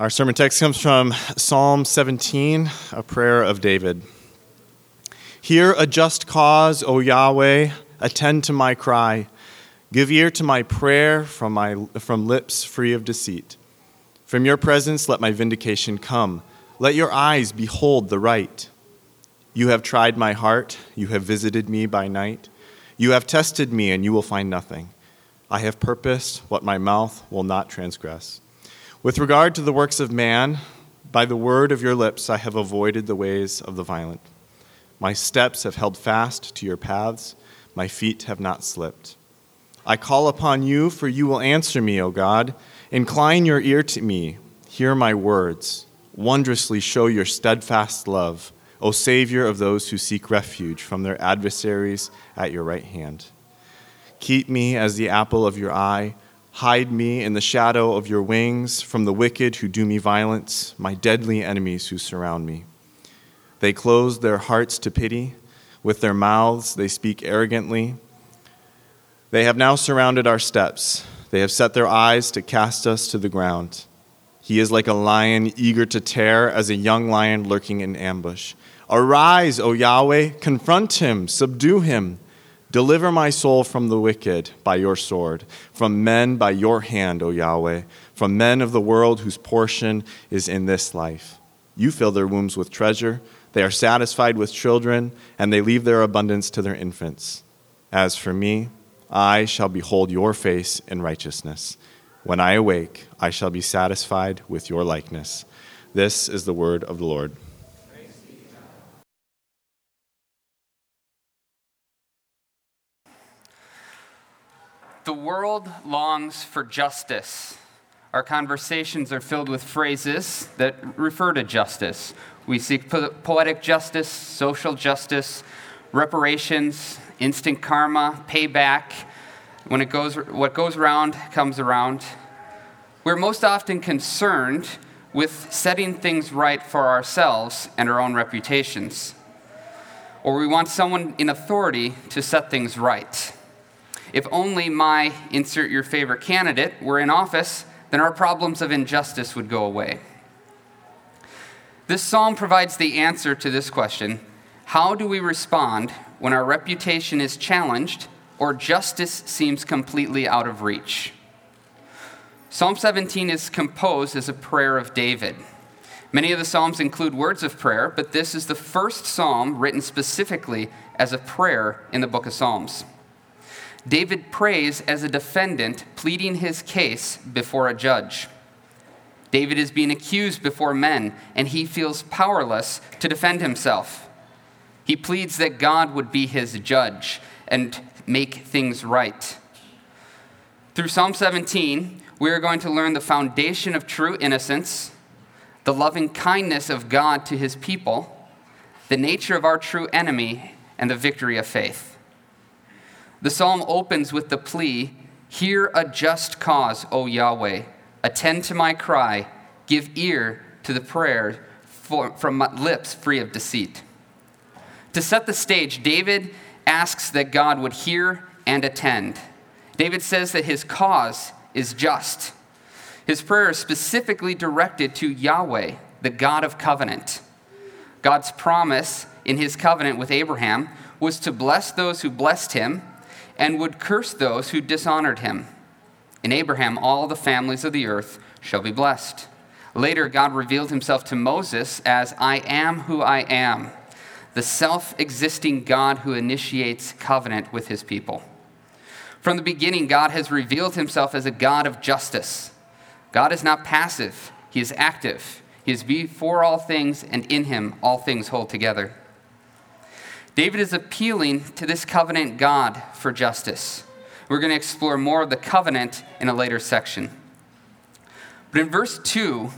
Our sermon text comes from Psalm 17, a prayer of David. Hear a just cause, O Yahweh, attend to my cry. Give ear to my prayer from, my, from lips free of deceit. From your presence let my vindication come. Let your eyes behold the right. You have tried my heart, you have visited me by night. You have tested me, and you will find nothing. I have purposed what my mouth will not transgress. With regard to the works of man, by the word of your lips I have avoided the ways of the violent. My steps have held fast to your paths, my feet have not slipped. I call upon you, for you will answer me, O God. Incline your ear to me, hear my words. Wondrously show your steadfast love, O Savior of those who seek refuge from their adversaries at your right hand. Keep me as the apple of your eye Hide me in the shadow of your wings from the wicked who do me violence, my deadly enemies who surround me. They close their hearts to pity. With their mouths, they speak arrogantly. They have now surrounded our steps. They have set their eyes to cast us to the ground. He is like a lion eager to tear, as a young lion lurking in ambush. Arise, O Yahweh, confront him, subdue him. Deliver my soul from the wicked by your sword, from men by your hand, O Yahweh, from men of the world whose portion is in this life. You fill their wombs with treasure, they are satisfied with children, and they leave their abundance to their infants. As for me, I shall behold your face in righteousness. When I awake, I shall be satisfied with your likeness. This is the word of the Lord. The world longs for justice. Our conversations are filled with phrases that refer to justice. We seek po- poetic justice, social justice, reparations, instant karma, payback. When it goes, what goes around comes around. We're most often concerned with setting things right for ourselves and our own reputations. Or we want someone in authority to set things right. If only my insert your favorite candidate were in office, then our problems of injustice would go away. This psalm provides the answer to this question How do we respond when our reputation is challenged or justice seems completely out of reach? Psalm 17 is composed as a prayer of David. Many of the Psalms include words of prayer, but this is the first psalm written specifically as a prayer in the book of Psalms. David prays as a defendant pleading his case before a judge. David is being accused before men, and he feels powerless to defend himself. He pleads that God would be his judge and make things right. Through Psalm 17, we are going to learn the foundation of true innocence, the loving kindness of God to his people, the nature of our true enemy, and the victory of faith. The psalm opens with the plea Hear a just cause, O Yahweh. Attend to my cry. Give ear to the prayer from lips free of deceit. To set the stage, David asks that God would hear and attend. David says that his cause is just. His prayer is specifically directed to Yahweh, the God of covenant. God's promise in his covenant with Abraham was to bless those who blessed him and would curse those who dishonored him. In Abraham, all the families of the earth shall be blessed. Later, God revealed himself to Moses as I am who I am, the self existing God who initiates covenant with his people. From the beginning, God has revealed himself as a God of justice. God is not passive, he is active. He is before all things, and in him all things hold together. David is appealing to this covenant God for justice. We're going to explore more of the covenant in a later section. But in verse 2,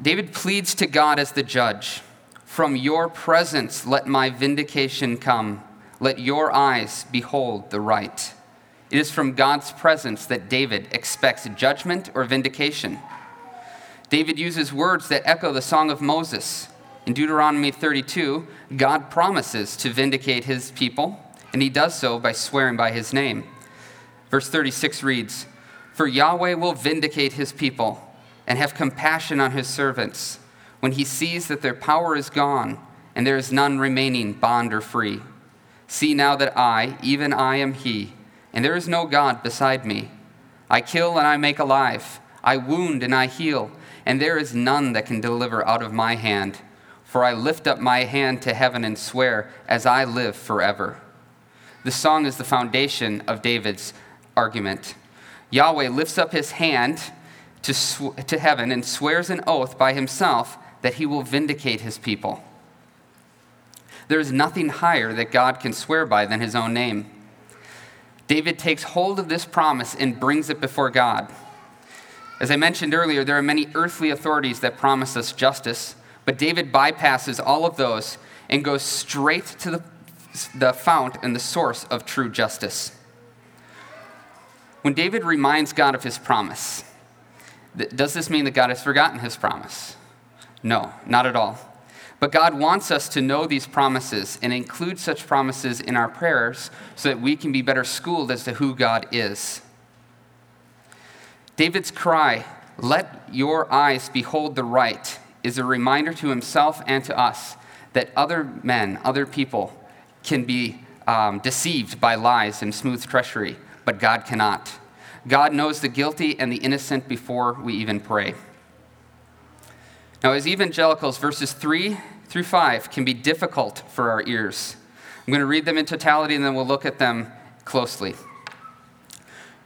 David pleads to God as the judge From your presence let my vindication come. Let your eyes behold the right. It is from God's presence that David expects judgment or vindication. David uses words that echo the Song of Moses in Deuteronomy 32, God promises to vindicate his people, and he does so by swearing by his name. Verse 36 reads For Yahweh will vindicate his people, and have compassion on his servants when he sees that their power is gone and there is none remaining, bond or free. See now that I, even I, am he, and there is no God beside me. I kill and I make alive, I wound and I heal, and there is none that can deliver out of my hand. For I lift up my hand to heaven and swear, as I live forever. The song is the foundation of David's argument. Yahweh lifts up his hand to, sw- to heaven and swears an oath by himself that he will vindicate his people. There is nothing higher that God can swear by than his own name. David takes hold of this promise and brings it before God. As I mentioned earlier, there are many earthly authorities that promise us justice, but David bypasses all of those and goes straight to the, the fount and the source of true justice. When David reminds God of his promise, does this mean that God has forgotten his promise? No, not at all. But God wants us to know these promises and include such promises in our prayers so that we can be better schooled as to who God is. David's cry, Let your eyes behold the right, is a reminder to himself and to us that other men, other people, can be um, deceived by lies and smooth treachery, but God cannot. God knows the guilty and the innocent before we even pray. Now, as evangelicals, verses 3 through 5 can be difficult for our ears. I'm going to read them in totality and then we'll look at them closely.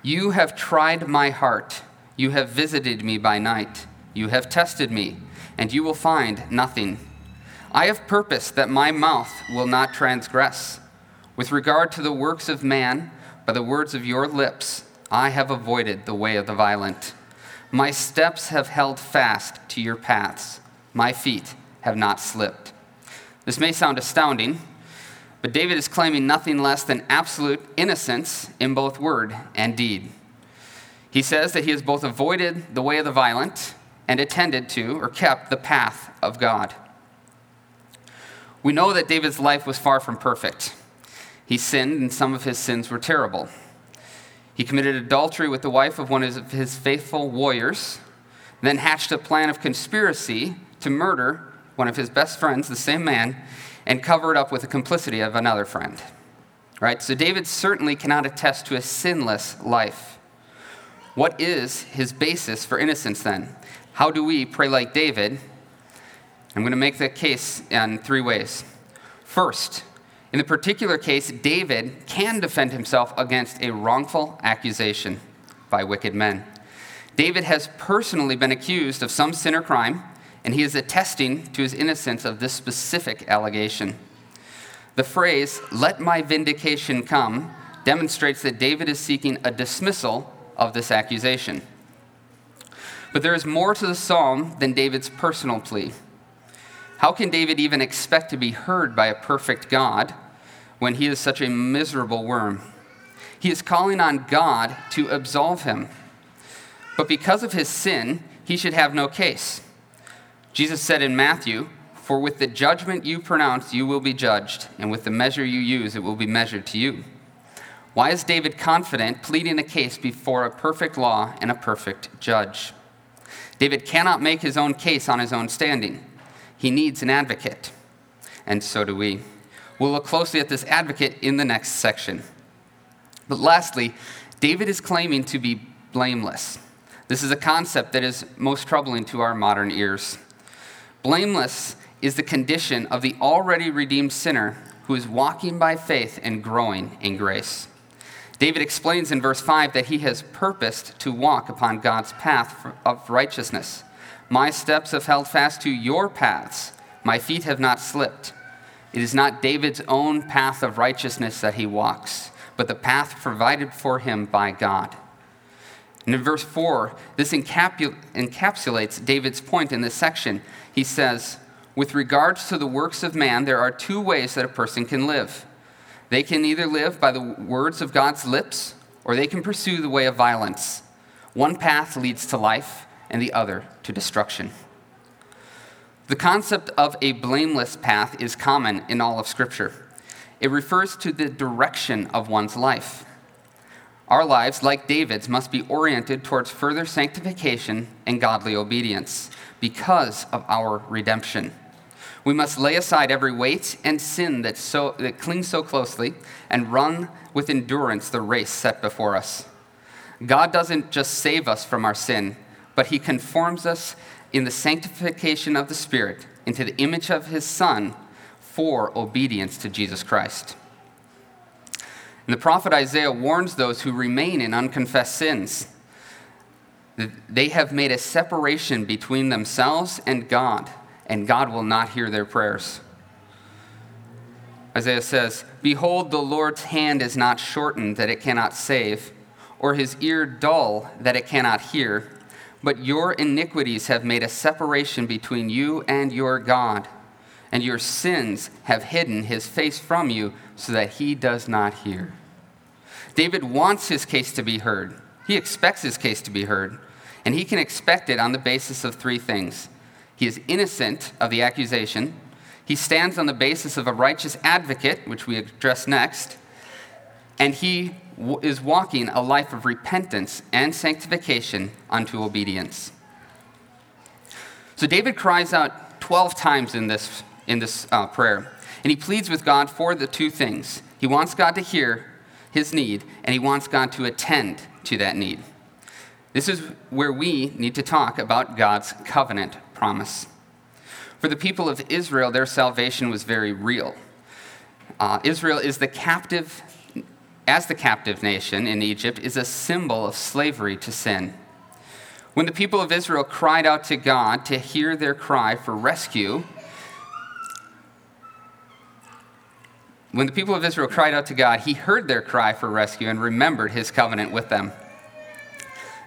You have tried my heart. You have visited me by night. You have tested me and you will find nothing. I have purposed that my mouth will not transgress. With regard to the works of man, by the words of your lips, I have avoided the way of the violent. My steps have held fast to your paths. My feet have not slipped. This may sound astounding, but David is claiming nothing less than absolute innocence in both word and deed. He says that he has both avoided the way of the violent and attended to or kept the path of God. We know that David's life was far from perfect. He sinned, and some of his sins were terrible. He committed adultery with the wife of one of his faithful warriors, then hatched a plan of conspiracy to murder one of his best friends, the same man, and cover it up with the complicity of another friend. Right? So David certainly cannot attest to a sinless life. What is his basis for innocence then? How do we pray like David? I'm going to make the case in three ways. First, in the particular case, David can defend himself against a wrongful accusation by wicked men. David has personally been accused of some sin or crime, and he is attesting to his innocence of this specific allegation. The phrase, let my vindication come, demonstrates that David is seeking a dismissal of this accusation. But there is more to the psalm than David's personal plea. How can David even expect to be heard by a perfect God when he is such a miserable worm? He is calling on God to absolve him. But because of his sin, he should have no case. Jesus said in Matthew, For with the judgment you pronounce, you will be judged, and with the measure you use, it will be measured to you. Why is David confident, pleading a case before a perfect law and a perfect judge? David cannot make his own case on his own standing. He needs an advocate. And so do we. We'll look closely at this advocate in the next section. But lastly, David is claiming to be blameless. This is a concept that is most troubling to our modern ears. Blameless is the condition of the already redeemed sinner who is walking by faith and growing in grace. David explains in verse 5 that he has purposed to walk upon God's path of righteousness. My steps have held fast to your paths, my feet have not slipped. It is not David's own path of righteousness that he walks, but the path provided for him by God. And in verse 4, this encapsulates David's point in this section. He says, With regards to the works of man, there are two ways that a person can live they can either live by the words of God's lips, or they can pursue the way of violence. One path leads to life, and the other to destruction. The concept of a blameless path is common in all of Scripture. It refers to the direction of one's life. Our lives, like David's, must be oriented towards further sanctification and godly obedience because of our redemption. We must lay aside every weight and sin that, so, that clings so closely and run with endurance the race set before us. God doesn't just save us from our sin, but He conforms us in the sanctification of the Spirit into the image of His Son for obedience to Jesus Christ. And the prophet Isaiah warns those who remain in unconfessed sins that they have made a separation between themselves and God, and God will not hear their prayers. Isaiah says, Behold, the Lord's hand is not shortened that it cannot save, or his ear dull that it cannot hear, but your iniquities have made a separation between you and your God, and your sins have hidden his face from you so that he does not hear. David wants his case to be heard. He expects his case to be heard, and he can expect it on the basis of three things. He is innocent of the accusation, he stands on the basis of a righteous advocate, which we address next, and he w- is walking a life of repentance and sanctification unto obedience. So David cries out 12 times in this, in this uh, prayer, and he pleads with God for the two things. He wants God to hear his need, and he wants God to attend to that need. This is where we need to talk about God's covenant promise. For the people of Israel, their salvation was very real. Uh, Israel is the captive, as the captive nation in Egypt, is a symbol of slavery to sin. When the people of Israel cried out to God to hear their cry for rescue, when the people of Israel cried out to God, he heard their cry for rescue and remembered his covenant with them.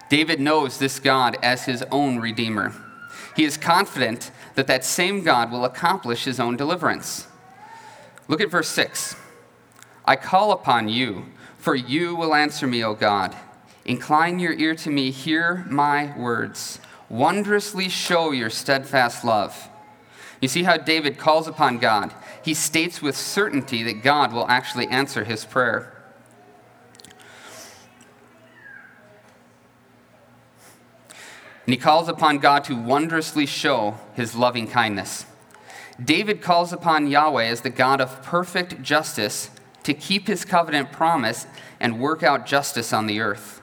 David knows this God as his own Redeemer. He is confident that that same God will accomplish his own deliverance. Look at verse 6. I call upon you, for you will answer me, O God. Incline your ear to me, hear my words. Wondrously show your steadfast love. You see how David calls upon God. He states with certainty that God will actually answer his prayer. And he calls upon God to wondrously show his loving kindness. David calls upon Yahweh as the God of perfect justice to keep his covenant promise and work out justice on the earth.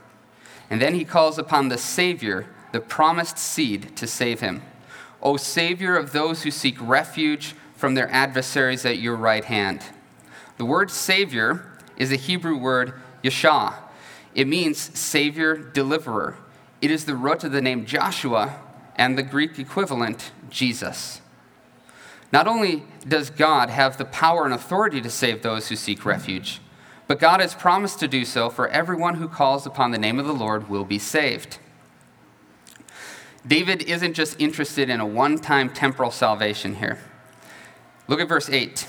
And then he calls upon the Savior, the promised seed, to save him. O Savior of those who seek refuge from their adversaries at your right hand. The word Savior is a Hebrew word Yeshua. It means Savior, Deliverer. It is the root of the name Joshua and the Greek equivalent, Jesus. Not only does God have the power and authority to save those who seek refuge, but God has promised to do so for everyone who calls upon the name of the Lord will be saved. David isn't just interested in a one time temporal salvation here. Look at verse 8.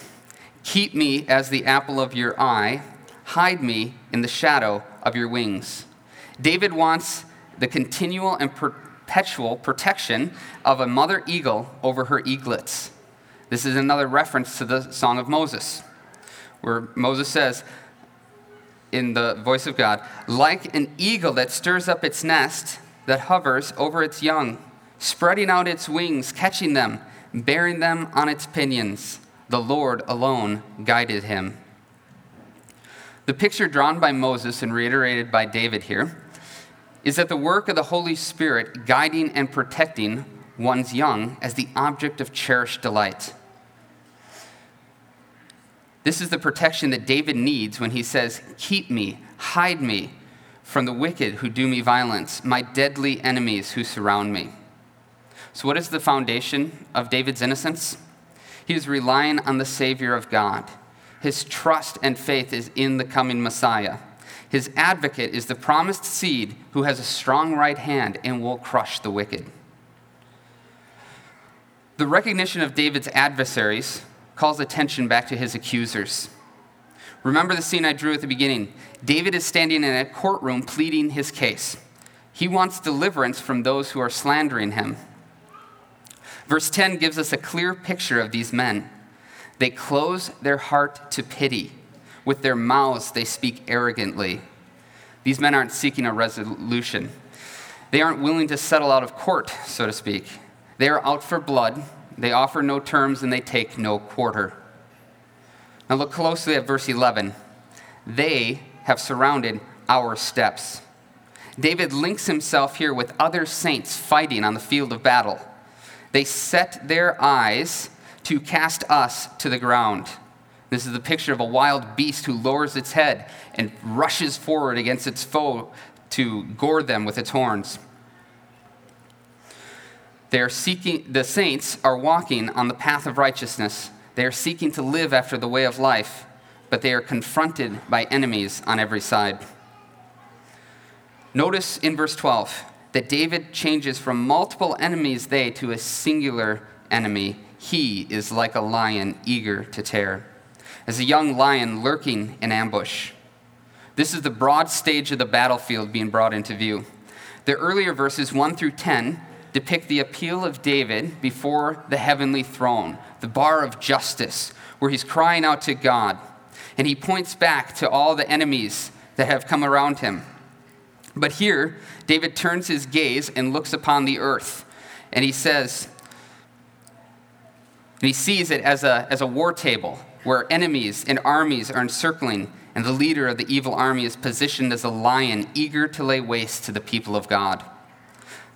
Keep me as the apple of your eye, hide me in the shadow of your wings. David wants the continual and perpetual protection of a mother eagle over her eaglets. This is another reference to the Song of Moses, where Moses says, in the voice of God, like an eagle that stirs up its nest, that hovers over its young, spreading out its wings, catching them, bearing them on its pinions. The Lord alone guided him. The picture drawn by Moses and reiterated by David here is that the work of the Holy Spirit guiding and protecting one's young as the object of cherished delight. This is the protection that David needs when he says, Keep me, hide me from the wicked who do me violence, my deadly enemies who surround me. So, what is the foundation of David's innocence? He is relying on the Savior of God. His trust and faith is in the coming Messiah. His advocate is the promised seed who has a strong right hand and will crush the wicked. The recognition of David's adversaries calls attention back to his accusers. Remember the scene I drew at the beginning. David is standing in a courtroom pleading his case. He wants deliverance from those who are slandering him. Verse 10 gives us a clear picture of these men. They close their heart to pity with their mouths, they speak arrogantly. These men aren't seeking a resolution. They aren't willing to settle out of court, so to speak. They are out for blood. They offer no terms and they take no quarter. Now look closely at verse 11. They have surrounded our steps. David links himself here with other saints fighting on the field of battle. They set their eyes to cast us to the ground. This is the picture of a wild beast who lowers its head and rushes forward against its foe to gore them with its horns. They are seeking, the saints are walking on the path of righteousness. They are seeking to live after the way of life, but they are confronted by enemies on every side. Notice in verse 12 that David changes from multiple enemies they to a singular enemy. He is like a lion eager to tear, as a young lion lurking in ambush. This is the broad stage of the battlefield being brought into view. The earlier verses 1 through 10 depict the appeal of David before the heavenly throne, the bar of justice, where he's crying out to God. And he points back to all the enemies that have come around him. But here, David turns his gaze and looks upon the earth, and he says, and he sees it as a, as a war table where enemies and armies are encircling, and the leader of the evil army is positioned as a lion eager to lay waste to the people of God.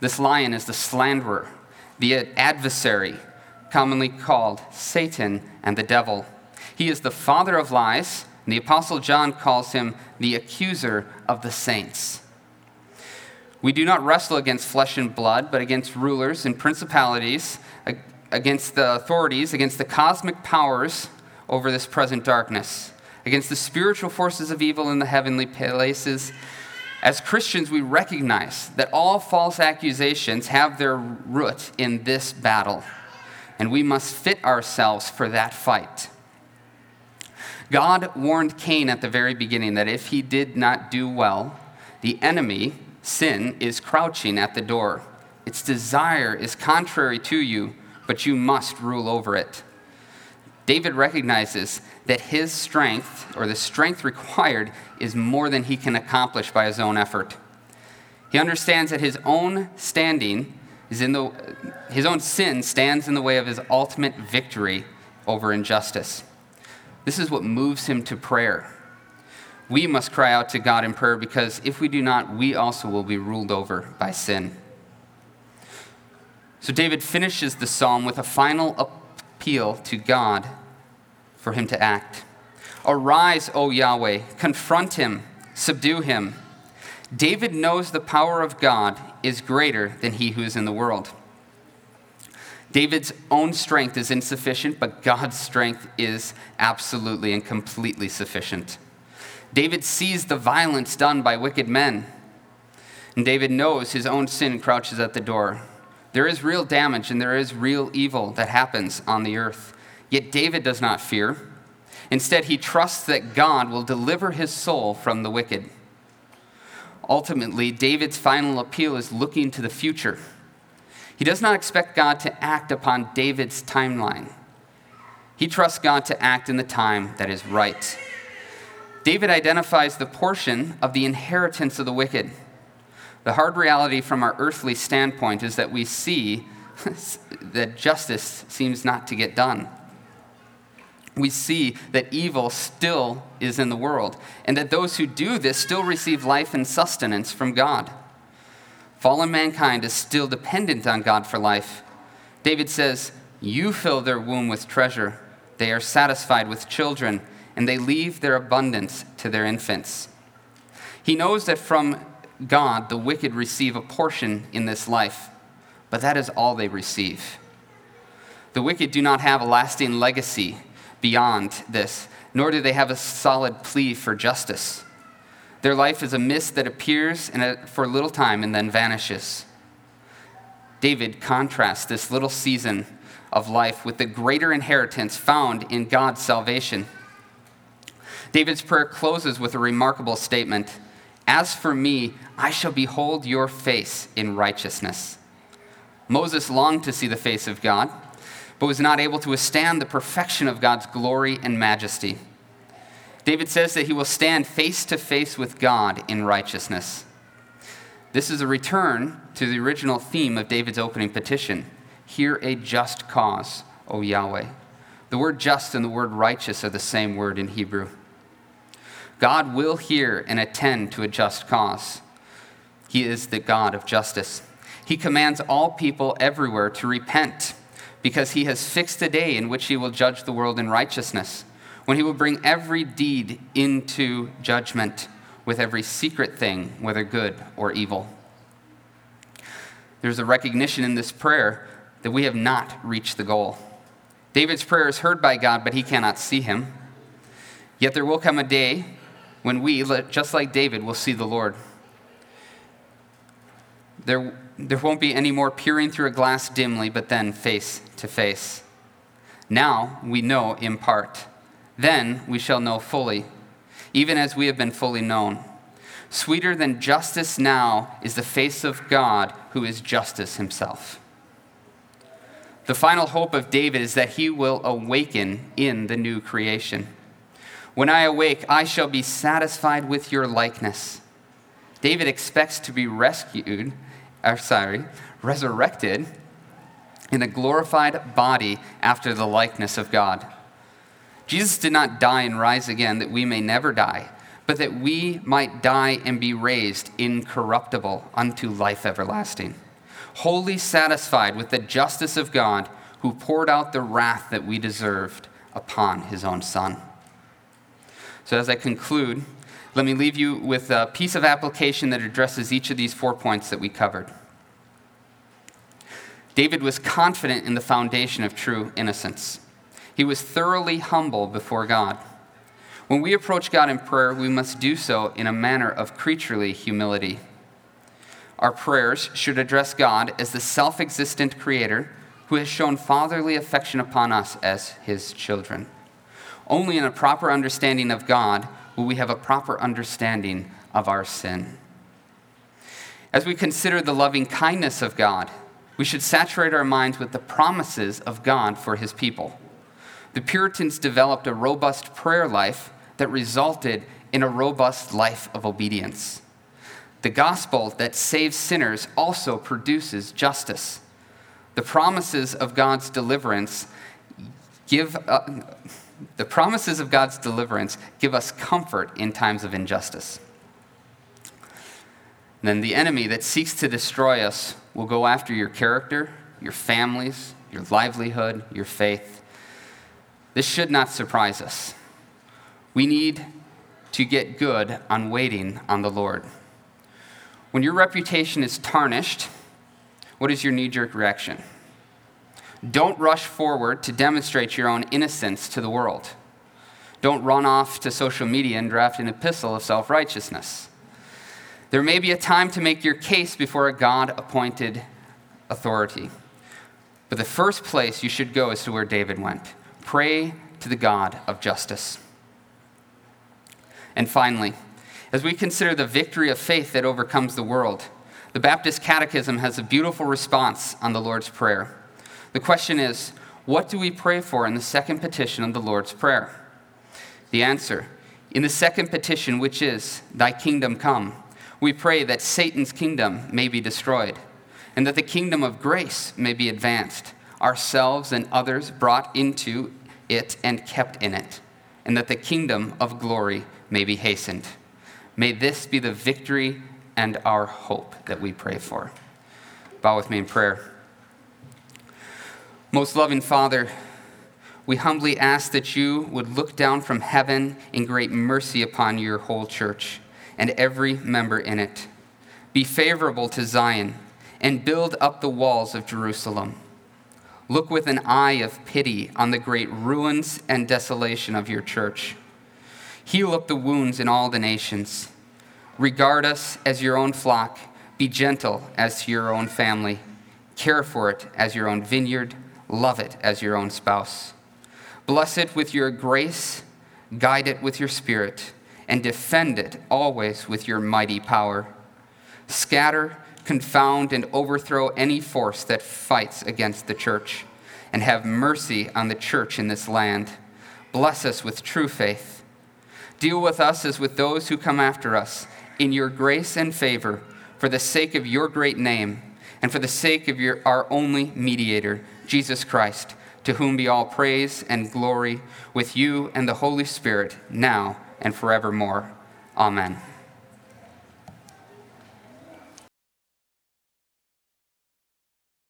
This lion is the slanderer, the adversary, commonly called Satan and the devil. He is the father of lies, and the Apostle John calls him the accuser of the saints. We do not wrestle against flesh and blood, but against rulers and principalities, against the authorities, against the cosmic powers over this present darkness, against the spiritual forces of evil in the heavenly places. As Christians, we recognize that all false accusations have their root in this battle, and we must fit ourselves for that fight. God warned Cain at the very beginning that if he did not do well, the enemy, Sin is crouching at the door. Its desire is contrary to you, but you must rule over it. David recognizes that his strength, or the strength required, is more than he can accomplish by his own effort. He understands that his own standing is in the, his own sin stands in the way of his ultimate victory over injustice. This is what moves him to prayer we must cry out to God in prayer because if we do not, we also will be ruled over by sin. So David finishes the psalm with a final appeal to God for him to act. Arise, O Yahweh, confront him, subdue him. David knows the power of God is greater than he who is in the world. David's own strength is insufficient, but God's strength is absolutely and completely sufficient. David sees the violence done by wicked men. And David knows his own sin crouches at the door. There is real damage and there is real evil that happens on the earth. Yet David does not fear. Instead, he trusts that God will deliver his soul from the wicked. Ultimately, David's final appeal is looking to the future. He does not expect God to act upon David's timeline. He trusts God to act in the time that is right. David identifies the portion of the inheritance of the wicked. The hard reality from our earthly standpoint is that we see that justice seems not to get done. We see that evil still is in the world, and that those who do this still receive life and sustenance from God. Fallen mankind is still dependent on God for life. David says, You fill their womb with treasure, they are satisfied with children and they leave their abundance to their infants. He knows that from God the wicked receive a portion in this life, but that is all they receive. The wicked do not have a lasting legacy beyond this, nor do they have a solid plea for justice. Their life is a mist that appears for a little time and then vanishes. David contrasts this little season of life with the greater inheritance found in God's salvation. David's prayer closes with a remarkable statement As for me, I shall behold your face in righteousness. Moses longed to see the face of God, but was not able to withstand the perfection of God's glory and majesty. David says that he will stand face to face with God in righteousness. This is a return to the original theme of David's opening petition Hear a just cause, O Yahweh. The word just and the word righteous are the same word in Hebrew. God will hear and attend to a just cause. He is the God of justice. He commands all people everywhere to repent because he has fixed a day in which he will judge the world in righteousness, when he will bring every deed into judgment with every secret thing, whether good or evil. There's a recognition in this prayer that we have not reached the goal. David's prayer is heard by God, but he cannot see him. Yet there will come a day when we, just like David, will see the Lord. There, there won't be any more peering through a glass dimly, but then face to face. Now we know in part. Then we shall know fully, even as we have been fully known. Sweeter than justice now is the face of God, who is justice himself. The final hope of David is that he will awaken in the new creation. When I awake, I shall be satisfied with your likeness. David expects to be rescued, or sorry, resurrected in a glorified body after the likeness of God. Jesus did not die and rise again that we may never die, but that we might die and be raised incorruptible unto life everlasting wholly satisfied with the justice of God who poured out the wrath that we deserved upon his own Son. So, as I conclude, let me leave you with a piece of application that addresses each of these four points that we covered. David was confident in the foundation of true innocence. He was thoroughly humble before God. When we approach God in prayer, we must do so in a manner of creaturely humility. Our prayers should address God as the self existent Creator who has shown fatherly affection upon us as His children. Only in a proper understanding of God will we have a proper understanding of our sin. As we consider the loving kindness of God, we should saturate our minds with the promises of God for His people. The Puritans developed a robust prayer life that resulted in a robust life of obedience. The gospel that saves sinners also produces justice. The promises of God's deliverance give uh, the promises of God's deliverance give us comfort in times of injustice. And then the enemy that seeks to destroy us will go after your character, your families, your livelihood, your faith. This should not surprise us. We need to get good on waiting on the Lord. When your reputation is tarnished, what is your knee jerk reaction? Don't rush forward to demonstrate your own innocence to the world. Don't run off to social media and draft an epistle of self righteousness. There may be a time to make your case before a God appointed authority. But the first place you should go is to where David went pray to the God of justice. And finally, as we consider the victory of faith that overcomes the world, the Baptist Catechism has a beautiful response on the Lord's Prayer. The question is, what do we pray for in the second petition of the Lord's Prayer? The answer, in the second petition, which is, Thy kingdom come, we pray that Satan's kingdom may be destroyed, and that the kingdom of grace may be advanced, ourselves and others brought into it and kept in it, and that the kingdom of glory may be hastened. May this be the victory and our hope that we pray for. Bow with me in prayer. Most loving Father, we humbly ask that you would look down from heaven in great mercy upon your whole church and every member in it. Be favorable to Zion and build up the walls of Jerusalem. Look with an eye of pity on the great ruins and desolation of your church Heal up the wounds in all the nations. Regard us as your own flock. Be gentle as to your own family. Care for it as your own vineyard. Love it as your own spouse. Bless it with your grace. Guide it with your spirit. And defend it always with your mighty power. Scatter, confound, and overthrow any force that fights against the church. And have mercy on the church in this land. Bless us with true faith Deal with us as with those who come after us, in your grace and favor, for the sake of your great name, and for the sake of your, our only mediator, Jesus Christ, to whom be all praise and glory with you and the Holy Spirit, now and forevermore. Amen.